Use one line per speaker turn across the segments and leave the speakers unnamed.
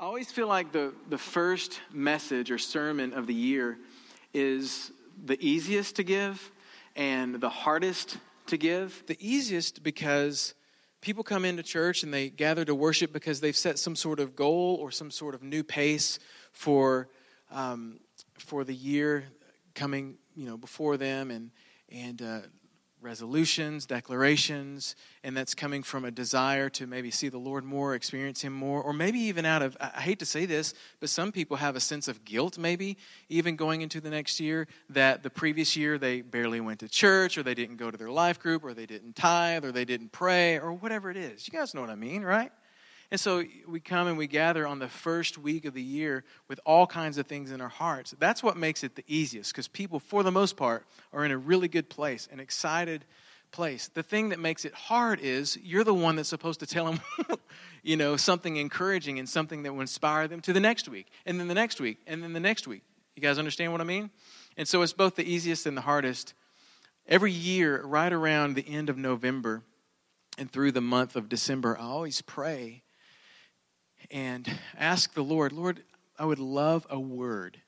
I always feel like the, the first message or sermon of the year is the easiest to give and the hardest to give.
The easiest because people come into church and they gather to worship because they've set some sort of goal or some sort of new pace for, um, for the year coming you know, before them and, and uh, resolutions, declarations, and that's coming from a desire to maybe see the Lord more, experience Him more, or maybe even out of, I hate to say this, but some people have a sense of guilt, maybe, even going into the next year, that the previous year they barely went to church, or they didn't go to their life group, or they didn't tithe, or they didn't pray, or whatever it is. You guys know what I mean, right? And so we come and we gather on the first week of the year with all kinds of things in our hearts. That's what makes it the easiest because people, for the most part, are in a really good place, an excited place. The thing that makes it hard is you're the one that's supposed to tell them, you know, something encouraging and something that will inspire them to the next week, and then the next week, and then the next week. You guys understand what I mean? And so it's both the easiest and the hardest. Every year, right around the end of November and through the month of December, I always pray and ask the Lord, Lord, I would love a word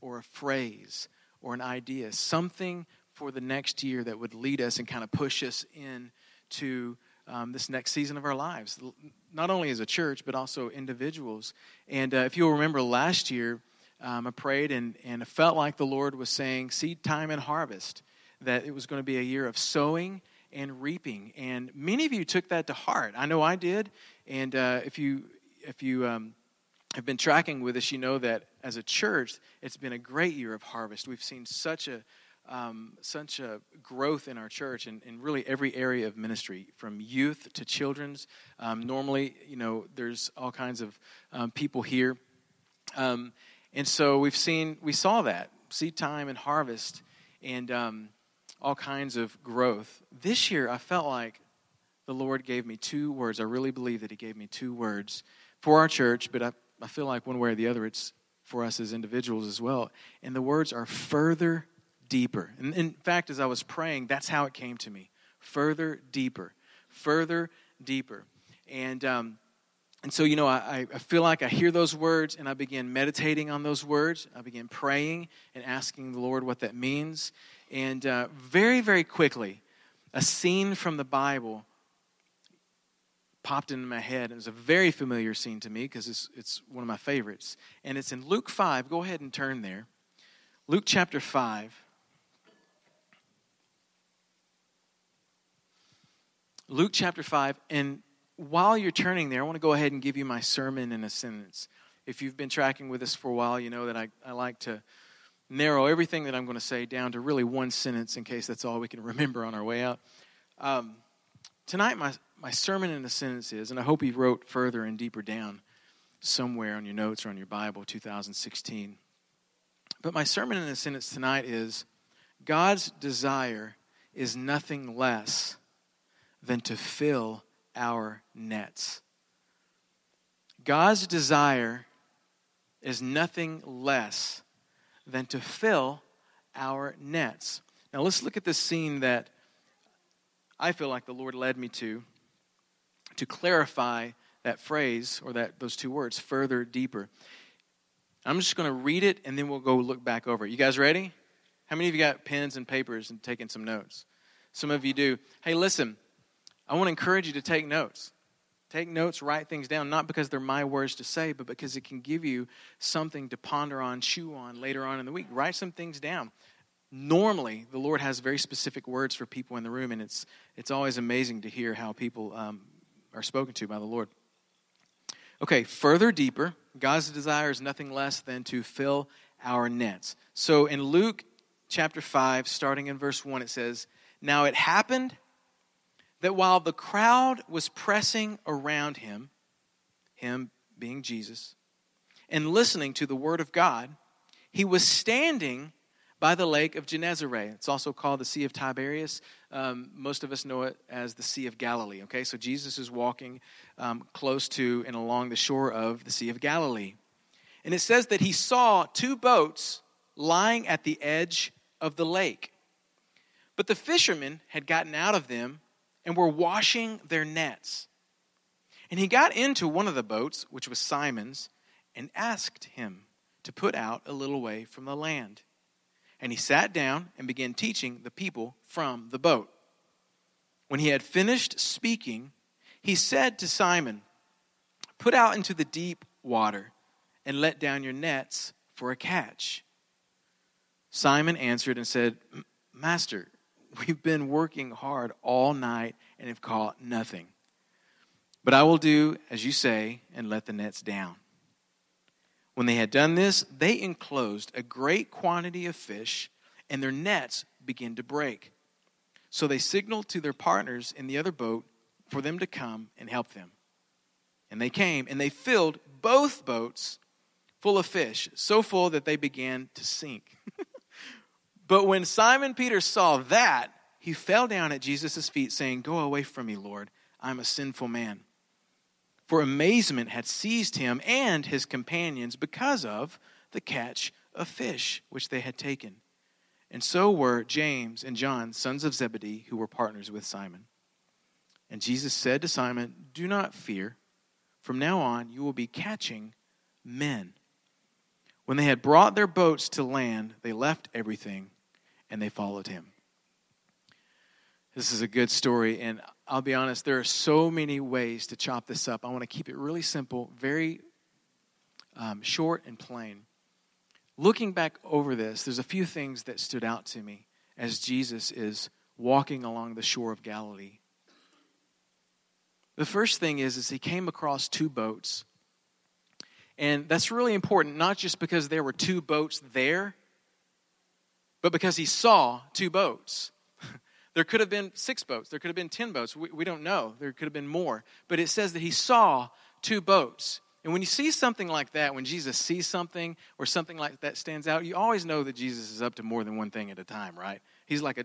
or a phrase or an idea, something for the next year that would lead us and kind of push us into um, this next season of our lives, not only as a church, but also individuals. And uh, if you'll remember last year, um, I prayed and, and I felt like the Lord was saying, seed time and harvest, that it was going to be a year of sowing and reaping. And many of you took that to heart. I know I did. And uh, if you if you um, have been tracking with us, you know that as a church, it's been a great year of harvest. We've seen such a um, such a growth in our church in, in really every area of ministry, from youth to children's. Um, normally, you know, there's all kinds of um, people here, um, and so we've seen we saw that seed time and harvest, and um, all kinds of growth. This year, I felt like the Lord gave me two words. I really believe that He gave me two words for our church, but I, I feel like one way or the other, it's for us as individuals as well. And the words are further deeper. And in fact, as I was praying, that's how it came to me further deeper, further deeper. And, um, and so, you know, I, I feel like I hear those words and I begin meditating on those words. I begin praying and asking the Lord what that means. And uh, very, very quickly, a scene from the Bible popped into my head. It was a very familiar scene to me because it's, it's one of my favorites. And it's in Luke 5. Go ahead and turn there. Luke chapter 5. Luke chapter 5. And while you're turning there, I want to go ahead and give you my sermon in a sentence. If you've been tracking with us for a while, you know that I, I like to narrow everything that I'm going to say down to really one sentence in case that's all we can remember on our way out. Um, tonight, my, my sermon in a sentence is, and I hope you wrote further and deeper down somewhere on your notes or on your Bible, 2016. But my sermon in a sentence tonight is God's desire is nothing less than to fill our nets. God's desire is nothing less than to fill our nets. Now let's look at this scene that I feel like the Lord led me to to clarify that phrase or that those two words further deeper. I'm just going to read it and then we'll go look back over it. You guys ready? How many of you got pens and papers and taking some notes? Some of you do. Hey, listen, I want to encourage you to take notes. Take notes, write things down, not because they're my words to say, but because it can give you something to ponder on, chew on later on in the week. Write some things down. Normally, the Lord has very specific words for people in the room, and it's, it's always amazing to hear how people um, are spoken to by the Lord. Okay, further deeper, God's desire is nothing less than to fill our nets. So in Luke chapter 5, starting in verse 1, it says, Now it happened that while the crowd was pressing around him, him being Jesus, and listening to the word of God, he was standing by the lake of Gennesaret. It's also called the Sea of Tiberias. Um, most of us know it as the Sea of Galilee. Okay, so Jesus is walking um, close to and along the shore of the Sea of Galilee. And it says that he saw two boats lying at the edge of the lake. But the fishermen had gotten out of them and were washing their nets. And he got into one of the boats, which was Simon's, and asked him to put out a little way from the land. And he sat down and began teaching the people from the boat. When he had finished speaking, he said to Simon, Put out into the deep water and let down your nets for a catch. Simon answered and said, Master, we've been working hard all night and have caught nothing. But I will do as you say and let the nets down. When they had done this, they enclosed a great quantity of fish, and their nets began to break. So they signaled to their partners in the other boat for them to come and help them. And they came, and they filled both boats full of fish, so full that they began to sink. but when Simon Peter saw that, he fell down at Jesus' feet, saying, Go away from me, Lord. I'm a sinful man for amazement had seized him and his companions because of the catch of fish which they had taken. And so were James and John, sons of Zebedee, who were partners with Simon. And Jesus said to Simon, Do not fear. From now on, you will be catching men. When they had brought their boats to land, they left everything and they followed him. This is a good story, and I'll be honest, there are so many ways to chop this up. I want to keep it really simple, very um, short and plain. Looking back over this, there's a few things that stood out to me as Jesus is walking along the shore of Galilee. The first thing is, is he came across two boats. And that's really important, not just because there were two boats there, but because he saw two boats. There could have been six boats. There could have been ten boats. We, we don't know. There could have been more. But it says that he saw two boats. And when you see something like that, when Jesus sees something or something like that stands out, you always know that Jesus is up to more than one thing at a time, right? He's like a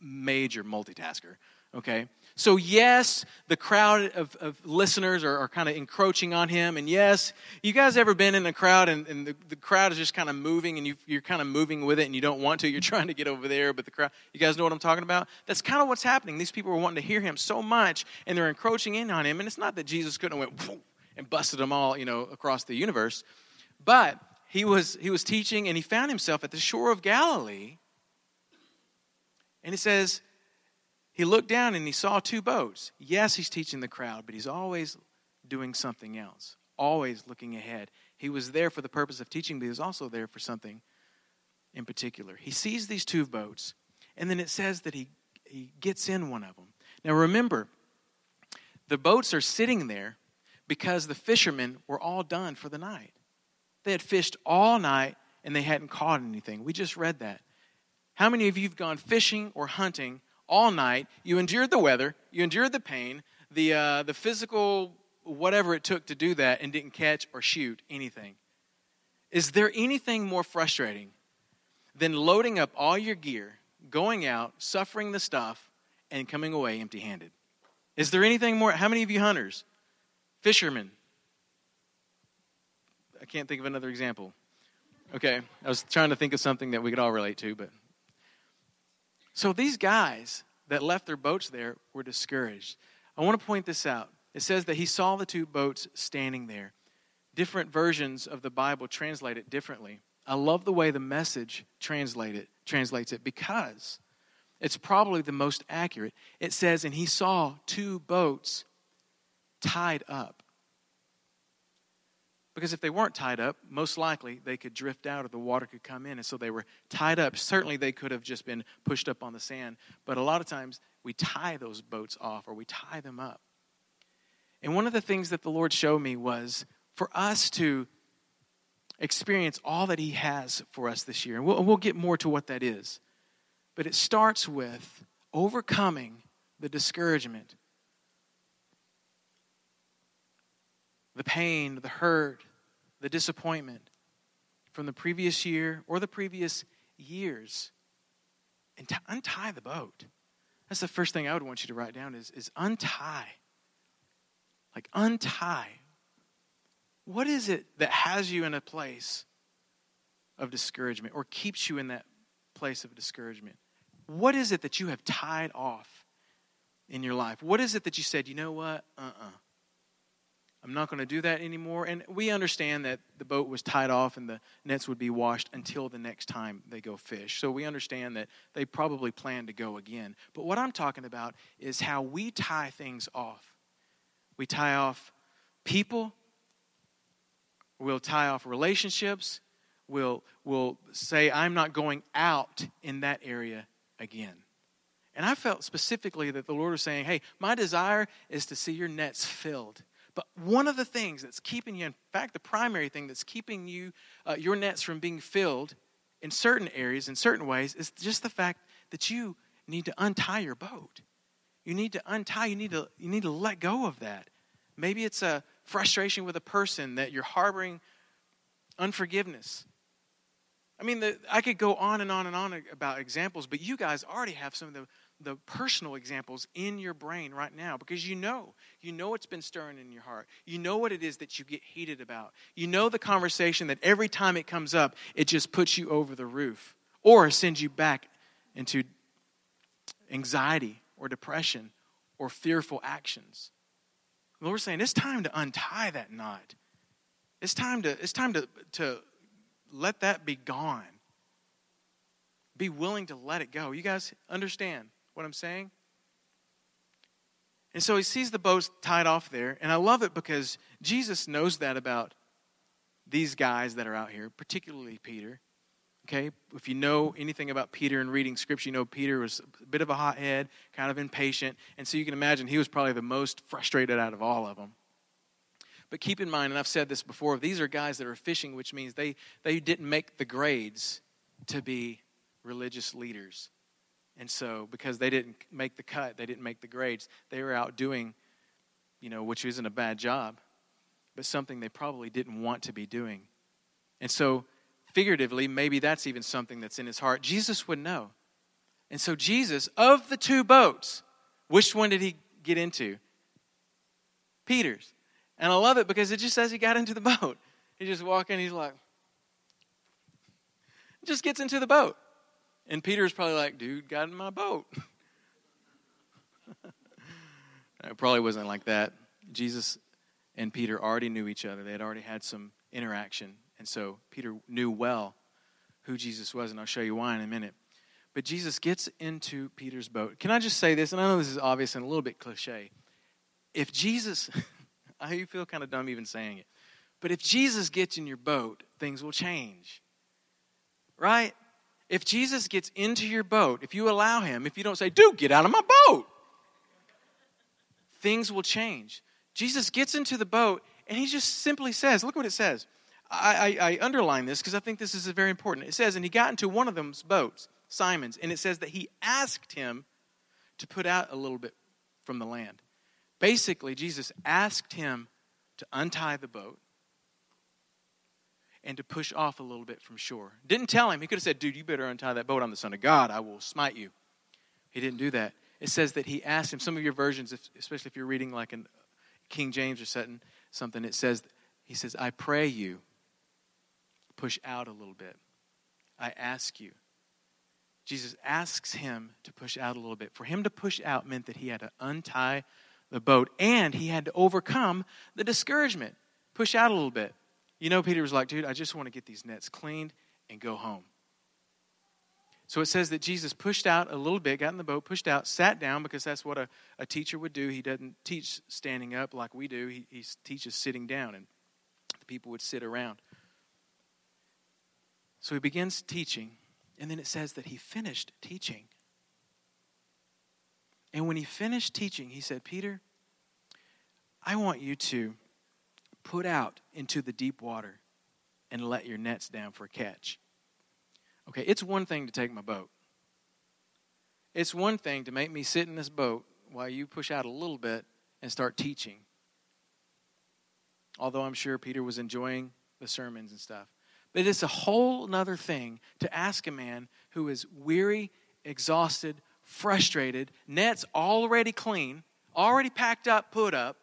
major multitasker, okay? So, yes, the crowd of, of listeners are, are kind of encroaching on him. And yes, you guys ever been in a crowd and, and the, the crowd is just kind of moving and you, you're kind of moving with it and you don't want to? You're trying to get over there, but the crowd, you guys know what I'm talking about? That's kind of what's happening. These people are wanting to hear him so much and they're encroaching in on him. And it's not that Jesus couldn't have went and busted them all, you know, across the universe. But he was, he was teaching and he found himself at the shore of Galilee. And he says, he looked down and he saw two boats. Yes, he's teaching the crowd, but he's always doing something else, always looking ahead. He was there for the purpose of teaching, but he was also there for something in particular. He sees these two boats, and then it says that he, he gets in one of them. Now remember, the boats are sitting there because the fishermen were all done for the night. They had fished all night and they hadn't caught anything. We just read that. How many of you have gone fishing or hunting all night. You endured the weather, you endured the pain, the, uh, the physical, whatever it took to do that, and didn't catch or shoot anything. Is there anything more frustrating than loading up all your gear, going out, suffering the stuff, and coming away empty handed? Is there anything more? How many of you hunters? Fishermen? I can't think of another example. Okay, I was trying to think of something that we could all relate to, but so these guys that left their boats there were discouraged. I want to point this out. It says that he saw the two boats standing there. Different versions of the Bible translate it differently. I love the way the message translate it, translates it because it's probably the most accurate. It says, and he saw two boats tied up. Because if they weren't tied up, most likely they could drift out or the water could come in. And so they were tied up. Certainly they could have just been pushed up on the sand. But a lot of times we tie those boats off or we tie them up. And one of the things that the Lord showed me was for us to experience all that He has for us this year. And we'll, we'll get more to what that is. But it starts with overcoming the discouragement the pain, the hurt, the disappointment from the previous year or the previous years and to untie the boat. That's the first thing I would want you to write down is, is untie. Like untie. What is it that has you in a place of discouragement or keeps you in that place of discouragement? What is it that you have tied off in your life? What is it that you said, you know what? Uh uh-uh. uh I'm not going to do that anymore. And we understand that the boat was tied off and the nets would be washed until the next time they go fish. So we understand that they probably plan to go again. But what I'm talking about is how we tie things off. We tie off people, we'll tie off relationships, we'll, we'll say, I'm not going out in that area again. And I felt specifically that the Lord was saying, Hey, my desire is to see your nets filled but one of the things that's keeping you, in fact, the primary thing that's keeping you, uh, your nets from being filled in certain areas, in certain ways, is just the fact that you need to untie your boat. You need to untie, you need to, you need to let go of that. Maybe it's a frustration with a person that you're harboring unforgiveness. I mean, the, I could go on and on and on about examples, but you guys already have some of the the personal examples in your brain right now because you know. You know what's been stirring in your heart. You know what it is that you get heated about. You know the conversation that every time it comes up, it just puts you over the roof or sends you back into anxiety or depression or fearful actions. The Lord's saying it's time to untie that knot. It's time to, it's time to, to let that be gone. Be willing to let it go. You guys understand? What I'm saying? And so he sees the boats tied off there, and I love it because Jesus knows that about these guys that are out here, particularly Peter. Okay, if you know anything about Peter and reading scripture, you know Peter was a bit of a hothead, kind of impatient, and so you can imagine he was probably the most frustrated out of all of them. But keep in mind, and I've said this before, these are guys that are fishing, which means they, they didn't make the grades to be religious leaders. And so, because they didn't make the cut, they didn't make the grades, they were out doing, you know, which isn't a bad job, but something they probably didn't want to be doing. And so, figuratively, maybe that's even something that's in his heart. Jesus would know. And so, Jesus, of the two boats, which one did he get into? Peter's. And I love it because it just says he got into the boat. He just walk in, he's like, just gets into the boat. And Peter's probably like, dude, got in my boat. it probably wasn't like that. Jesus and Peter already knew each other, they had already had some interaction. And so Peter knew well who Jesus was, and I'll show you why in a minute. But Jesus gets into Peter's boat. Can I just say this? And I know this is obvious and a little bit cliche. If Jesus, I feel kind of dumb even saying it, but if Jesus gets in your boat, things will change. Right? If Jesus gets into your boat, if you allow him, if you don't say, dude, get out of my boat, things will change. Jesus gets into the boat and he just simply says, look what it says. I, I, I underline this because I think this is very important. It says, and he got into one of them's boats, Simon's, and it says that he asked him to put out a little bit from the land. Basically, Jesus asked him to untie the boat and to push off a little bit from shore. Didn't tell him. He could have said, Dude, you better untie that boat. I'm the Son of God. I will smite you. He didn't do that. It says that he asked him, some of your versions, especially if you're reading like in King James or something, something, it says, He says, I pray you, push out a little bit. I ask you. Jesus asks him to push out a little bit. For him to push out meant that he had to untie the boat and he had to overcome the discouragement. Push out a little bit. You know, Peter was like, dude, I just want to get these nets cleaned and go home. So it says that Jesus pushed out a little bit, got in the boat, pushed out, sat down because that's what a, a teacher would do. He doesn't teach standing up like we do, he, he teaches sitting down, and the people would sit around. So he begins teaching, and then it says that he finished teaching. And when he finished teaching, he said, Peter, I want you to put out into the deep water and let your nets down for a catch. Okay, it's one thing to take my boat. It's one thing to make me sit in this boat while you push out a little bit and start teaching. Although I'm sure Peter was enjoying the sermons and stuff. But it's a whole other thing to ask a man who is weary, exhausted, frustrated, nets already clean, already packed up, put up,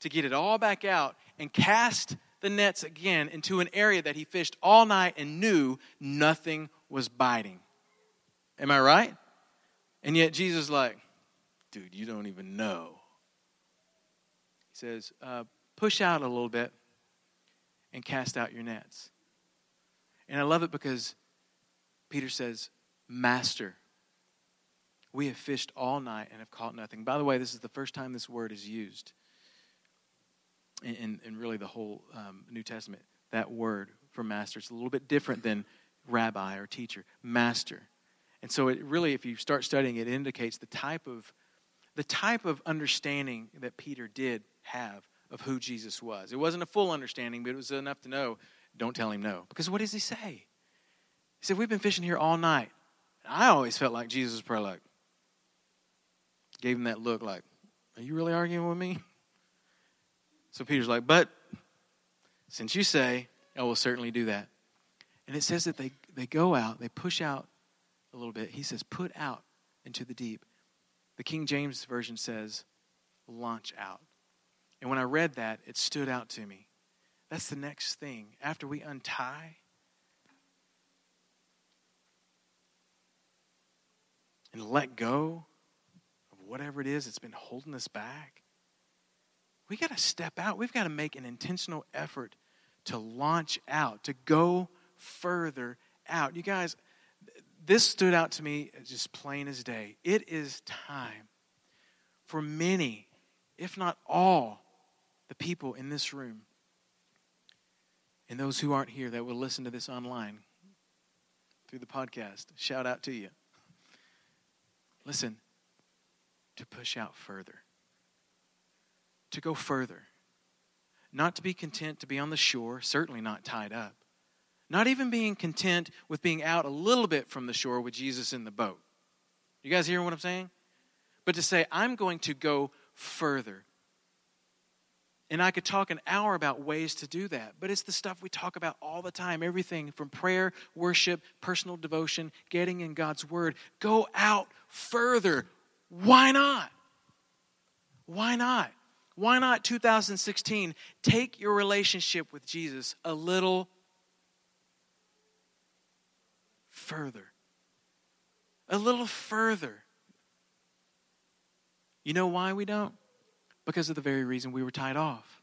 to get it all back out and cast the nets again into an area that he fished all night and knew nothing was biting. Am I right? And yet Jesus like, dude, you don't even know. He says, uh, push out a little bit and cast out your nets. And I love it because Peter says, Master, we have fished all night and have caught nothing. By the way, this is the first time this word is used in, in really the whole um, New Testament. That word for master. It's a little bit different than rabbi or teacher. Master. And so it really, if you start studying it, indicates the type of the type of understanding that Peter did have of who Jesus was. It wasn't a full understanding, but it was enough to know, don't tell him no. Because what does he say? He said, We've been fishing here all night. I always felt like Jesus was probably like, gave him that look like, Are you really arguing with me? So Peter's like, But since you say, I will certainly do that. And it says that they, they go out, they push out a little bit. He says, Put out into the deep. The King James Version says, Launch out. And when I read that, it stood out to me. That's the next thing. After we untie, and let go of whatever it is that's been holding us back, we got to step out. We've got to make an intentional effort to launch out, to go further out. You guys, this stood out to me just plain as day. It is time for many, if not all, the people in this room and those who aren't here that will listen to this online through the podcast. Shout out to you. Listen, to push out further, to go further. Not to be content to be on the shore, certainly not tied up. Not even being content with being out a little bit from the shore with Jesus in the boat. You guys hearing what I'm saying? But to say, I'm going to go further. And I could talk an hour about ways to do that, but it's the stuff we talk about all the time everything from prayer, worship, personal devotion, getting in God's Word. Go out further. Why not? Why not? Why not 2016? Take your relationship with Jesus a little further. A little further. You know why we don't? Because of the very reason we were tied off.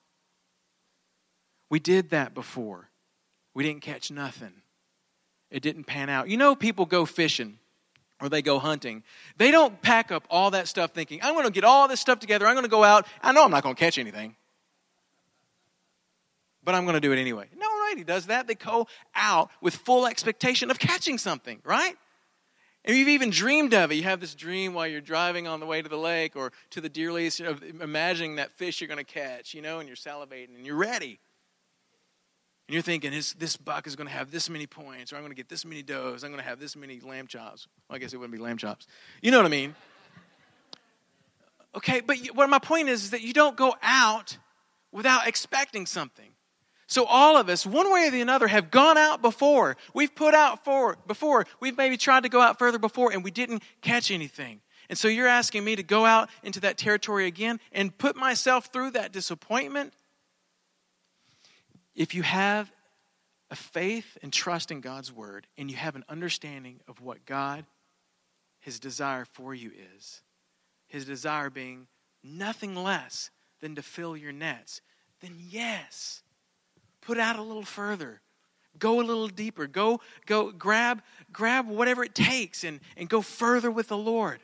We did that before. We didn't catch nothing. It didn't pan out. You know, people go fishing or they go hunting. They don't pack up all that stuff thinking, I'm going to get all this stuff together. I'm going to go out. I know I'm not going to catch anything, but I'm going to do it anyway. No, right? He does that. They go out with full expectation of catching something, right? And you've even dreamed of it. You have this dream while you're driving on the way to the lake or to the deer lease of imagining that fish you're going to catch, you know, and you're salivating and you're ready. And you're thinking, this buck is going to have this many points, or I'm going to get this many does, I'm going to have this many lamb chops. Well, I guess it wouldn't be lamb chops. You know what I mean? Okay, but what my point is, is that you don't go out without expecting something. So all of us, one way or the other, have gone out before. We've put out for before. We've maybe tried to go out further before and we didn't catch anything. And so you're asking me to go out into that territory again and put myself through that disappointment? If you have a faith and trust in God's word and you have an understanding of what God, his desire for you is, his desire being nothing less than to fill your nets, then yes, put out a little further. Go a little deeper. Go go grab grab whatever it takes and and go further with the lord.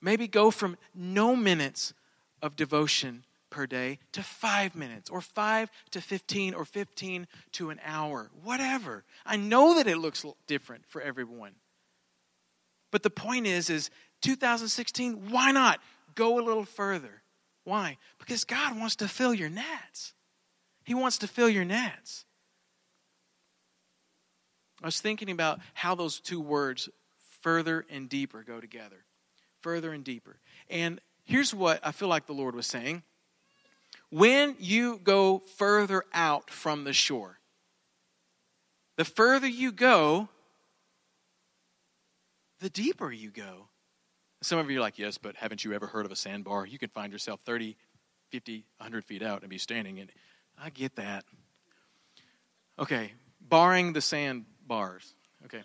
Maybe go from no minutes of devotion per day to five minutes or five to 15 or 15 to an hour whatever i know that it looks different for everyone but the point is is 2016 why not go a little further why because god wants to fill your nets he wants to fill your nets. I was thinking about how those two words, further and deeper, go together. Further and deeper. And here's what I feel like the Lord was saying. When you go further out from the shore, the further you go, the deeper you go. Some of you are like, yes, but haven't you ever heard of a sandbar? You can find yourself 30, 50, 100 feet out and be standing in. I get that. Okay, barring the sandbars. Okay.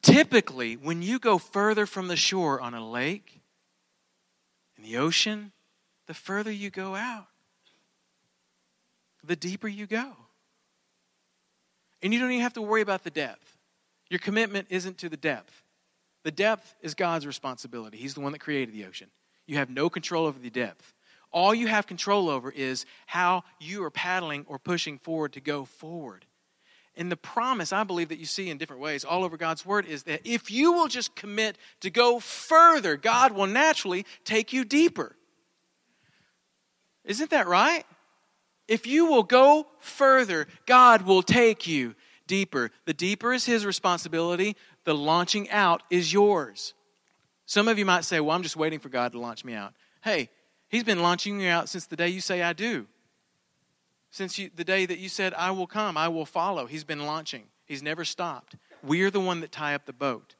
Typically, when you go further from the shore on a lake, in the ocean, the further you go out, the deeper you go. And you don't even have to worry about the depth. Your commitment isn't to the depth. The depth is God's responsibility. He's the one that created the ocean. You have no control over the depth. All you have control over is how you are paddling or pushing forward to go forward. And the promise, I believe, that you see in different ways all over God's Word is that if you will just commit to go further, God will naturally take you deeper. Isn't that right? If you will go further, God will take you deeper. The deeper is His responsibility, the launching out is yours. Some of you might say, Well, I'm just waiting for God to launch me out. Hey, He's been launching you out since the day you say, I do. Since you, the day that you said, I will come, I will follow. He's been launching, He's never stopped. We're the one that tie up the boat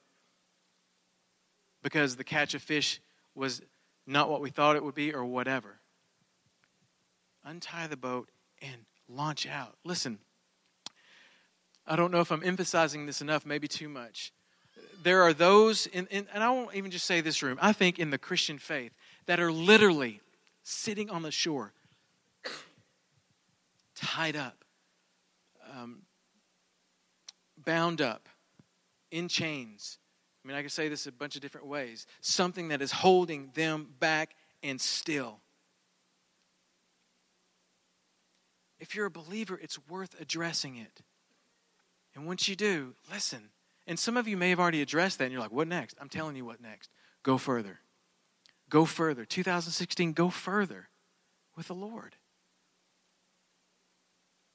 because the catch of fish was not what we thought it would be or whatever untie the boat, and launch out. Listen, I don't know if I'm emphasizing this enough, maybe too much. There are those, in, in, and I won't even just say this room, I think in the Christian faith, that are literally sitting on the shore, tied up, um, bound up, in chains. I mean, I could say this a bunch of different ways. Something that is holding them back and still. If you're a believer, it's worth addressing it. And once you do, listen. And some of you may have already addressed that, and you're like, what next? I'm telling you what next. Go further. Go further. 2016, go further with the Lord.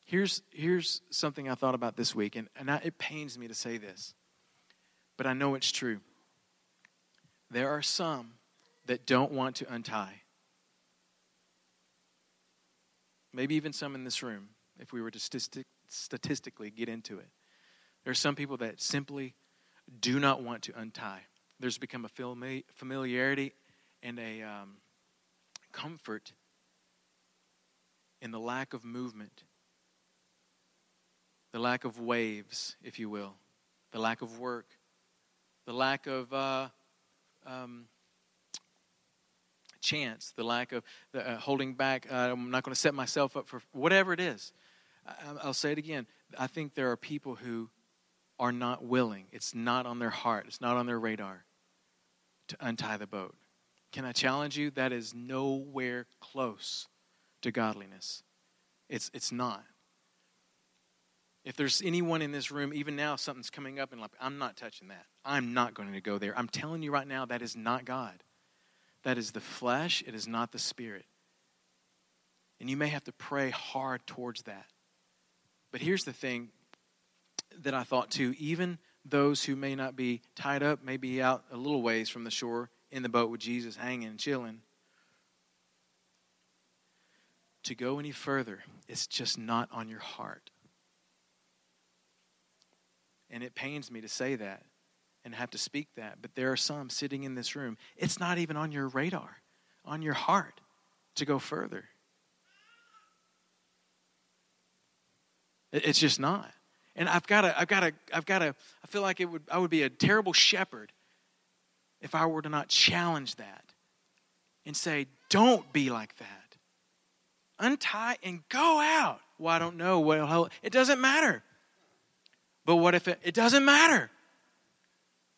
Here's, here's something I thought about this week, and, and I, it pains me to say this, but I know it's true. There are some that don't want to untie. Maybe even some in this room, if we were to statistic, statistically get into it. There are some people that simply do not want to untie. There's become a familiarity and a um, comfort in the lack of movement, the lack of waves, if you will, the lack of work, the lack of uh, um, chance, the lack of the, uh, holding back. Uh, I'm not going to set myself up for whatever it is. I, will say it again. I think there are people who are not willing. It's not on their heart. It's not on their radar to untie the boat. Can I challenge you? That is nowhere close to godliness. It's, it's not. If there's anyone in this room, even now, something's coming up and like, I'm not touching that. I'm not going to go there. I'm telling you right now, that is not God. That is the flesh, it is not the spirit. And you may have to pray hard towards that. But here's the thing that I thought too even those who may not be tied up, may be out a little ways from the shore in the boat with Jesus hanging and chilling. To go any further, it's just not on your heart. And it pains me to say that and have to speak that. But there are some sitting in this room, it's not even on your radar, on your heart to go further. It's just not. And I've got to, I've got to, I've got to, I feel like it would, I would be a terrible shepherd if I were to not challenge that and say, don't be like that. Untie and go out. Well, I don't know. Well, it doesn't matter. But what if it, it doesn't matter?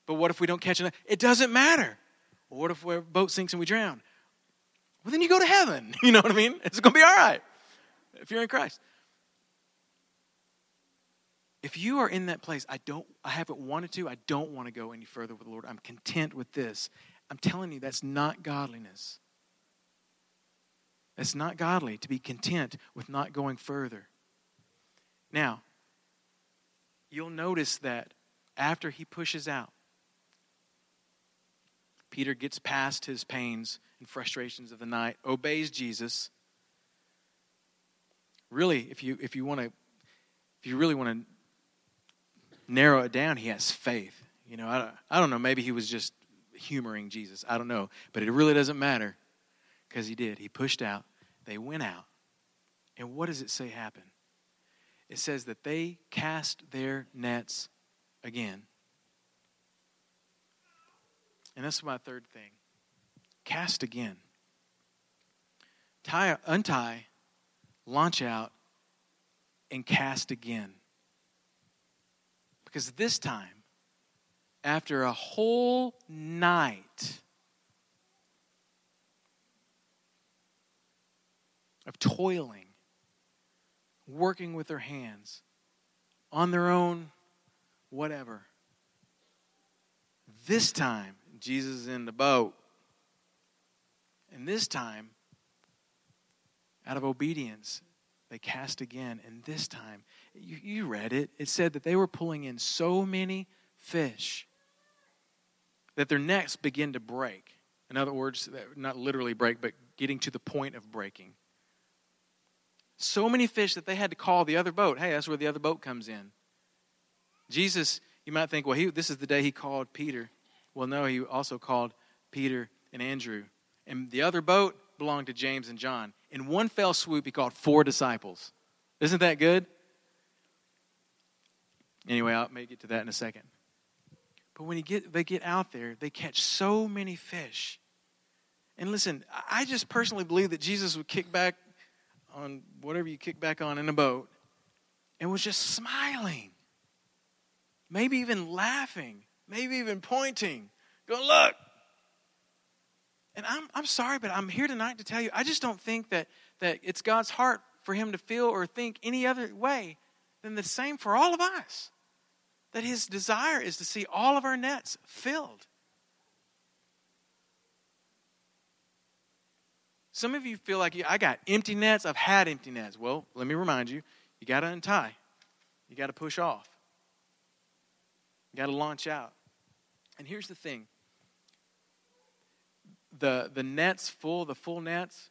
But what if we don't catch enough? It doesn't matter. Well, what if our boat sinks and we drown? Well, then you go to heaven. You know what I mean? It's going to be all right if you're in Christ. If you are in that place, I don't, I haven't wanted to, I don't want to go any further with the Lord. I'm content with this. I'm telling you, that's not godliness. That's not godly to be content with not going further. Now, you'll notice that after he pushes out, Peter gets past his pains and frustrations of the night, obeys Jesus. Really, if you if you want to if you really want to narrow it down, he has faith. You know, I don't, I don't know, maybe he was just humoring Jesus. I don't know, but it really doesn't matter because he did. He pushed out. They went out. And what does it say happened? It says that they cast their nets again. And that's my third thing cast again. tie, untie, launch out, and cast again. Because this time, after a whole night of toiling, working with their hands, on their own, whatever. This time, Jesus is in the boat. And this time, out of obedience, they cast again. And this time, you, you read it, it said that they were pulling in so many fish that their necks begin to break. In other words, not literally break, but getting to the point of breaking. So many fish that they had to call the other boat. Hey, that's where the other boat comes in. Jesus, you might think, well, he, this is the day he called Peter. Well, no, he also called Peter and Andrew. And the other boat belonged to James and John. In one fell swoop, he called four disciples. Isn't that good? Anyway, I'll make it to that in a second. But when he get, they get out there, they catch so many fish. And listen, I just personally believe that Jesus would kick back on whatever you kick back on in a boat and was just smiling. Maybe even laughing. Maybe even pointing. Going, look. And I'm, I'm sorry, but I'm here tonight to tell you, I just don't think that, that it's God's heart for him to feel or think any other way than the same for all of us. That his desire is to see all of our nets filled. Some of you feel like I got empty nets. I've had empty nets. Well, let me remind you, you got to untie. You got to push off. You got to launch out. And here's the thing. The the nets full, the full nets,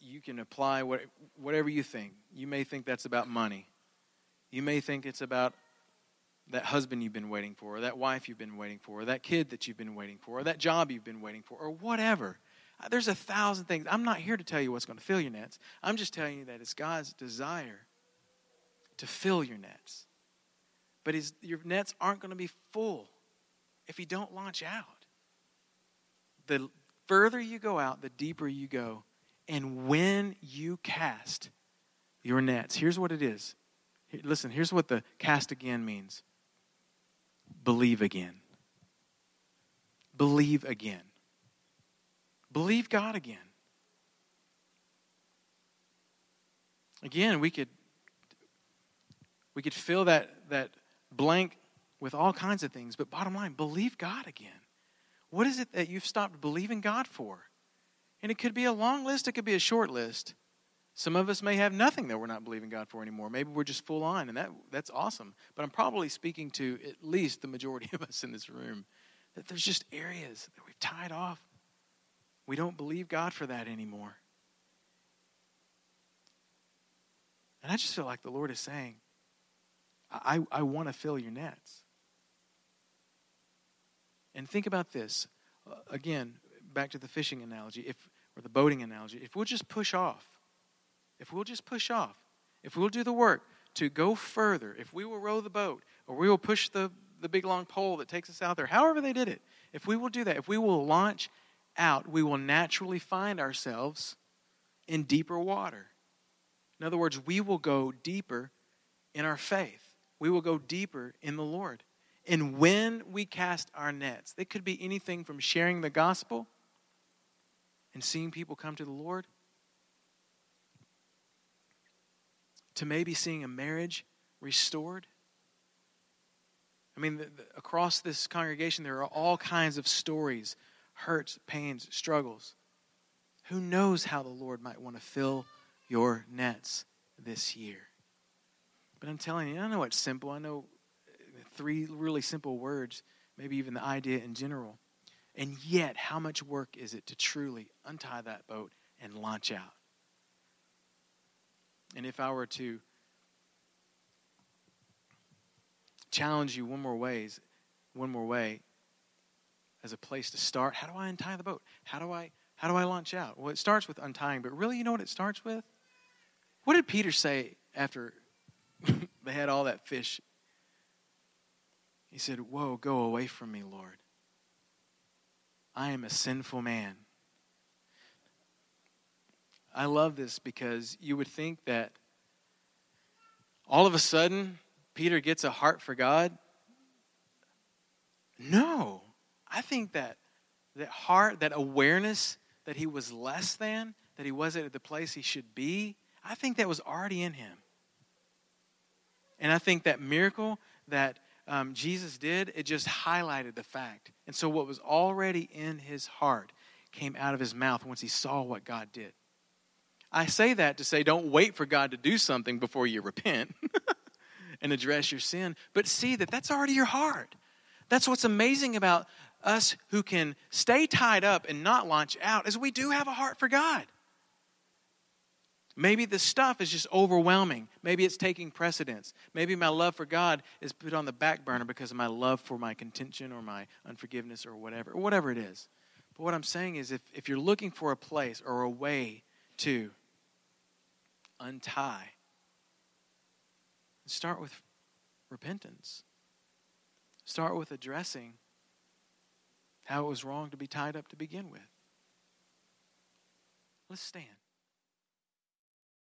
you can apply what, whatever you think. You may think that's about money. You may think it's about that husband you've been waiting for, or that wife you've been waiting for, or that kid that you've been waiting for, or that job you've been waiting for, or whatever. Uh, there's a thousand things. I'm not here to tell you what's going to fill your nets. I'm just telling you that it's God's desire to fill your nets. But his, your nets aren't going to be full if you don't launch out. The further you go out, the deeper you go. And when you cast your nets, here's what it is. Listen, here's what the cast again means believe again. Believe again. Believe God again. Again, we could we could fill that that blank with all kinds of things, but bottom line, believe God again. What is it that you've stopped believing God for? And it could be a long list, it could be a short list. Some of us may have nothing that we're not believing God for anymore. Maybe we're just full on, and that, that's awesome. But I'm probably speaking to at least the majority of us in this room that there's just areas that we've tied off we don't believe God for that anymore. And I just feel like the Lord is saying, I, I want to fill your nets. And think about this. Uh, again, back to the fishing analogy, if, or the boating analogy. If we'll just push off, if we'll just push off, if we'll do the work to go further, if we will row the boat, or we will push the, the big long pole that takes us out there, however they did it, if we will do that, if we will launch out, we will naturally find ourselves in deeper water. In other words, we will go deeper in our faith. We will go deeper in the Lord. And when we cast our nets, it could be anything from sharing the gospel and seeing people come to the Lord to maybe seeing a marriage restored. I mean, the, the, across this congregation, there are all kinds of stories hurts, pains, struggles. Who knows how the Lord might want to fill your nets this year? But I'm telling you, I know it's simple. I know three really simple words, maybe even the idea in general. And yet, how much work is it to truly untie that boat and launch out? And if I were to challenge you one more ways, one more way, as a place to start. How do I untie the boat? How do I how do I launch out? Well, it starts with untying, but really, you know what it starts with? What did Peter say after they had all that fish? He said, Whoa, go away from me, Lord. I am a sinful man. I love this because you would think that all of a sudden Peter gets a heart for God. No. I think that that heart, that awareness that he was less than, that he wasn't at the place he should be, I think that was already in him. And I think that miracle that um, Jesus did, it just highlighted the fact. And so what was already in his heart came out of his mouth once he saw what God did. I say that to say don't wait for God to do something before you repent and address your sin, but see that that's already your heart. That's what's amazing about us who can stay tied up and not launch out is we do have a heart for God. Maybe the stuff is just overwhelming. Maybe it's taking precedence. Maybe my love for God is put on the back burner because of my love for my contention or my unforgiveness or whatever, or whatever it is. But what I'm saying is if, if you're looking for a place or a way to untie, start with repentance. Start with addressing how it was wrong to be tied up to begin with. Let's stand.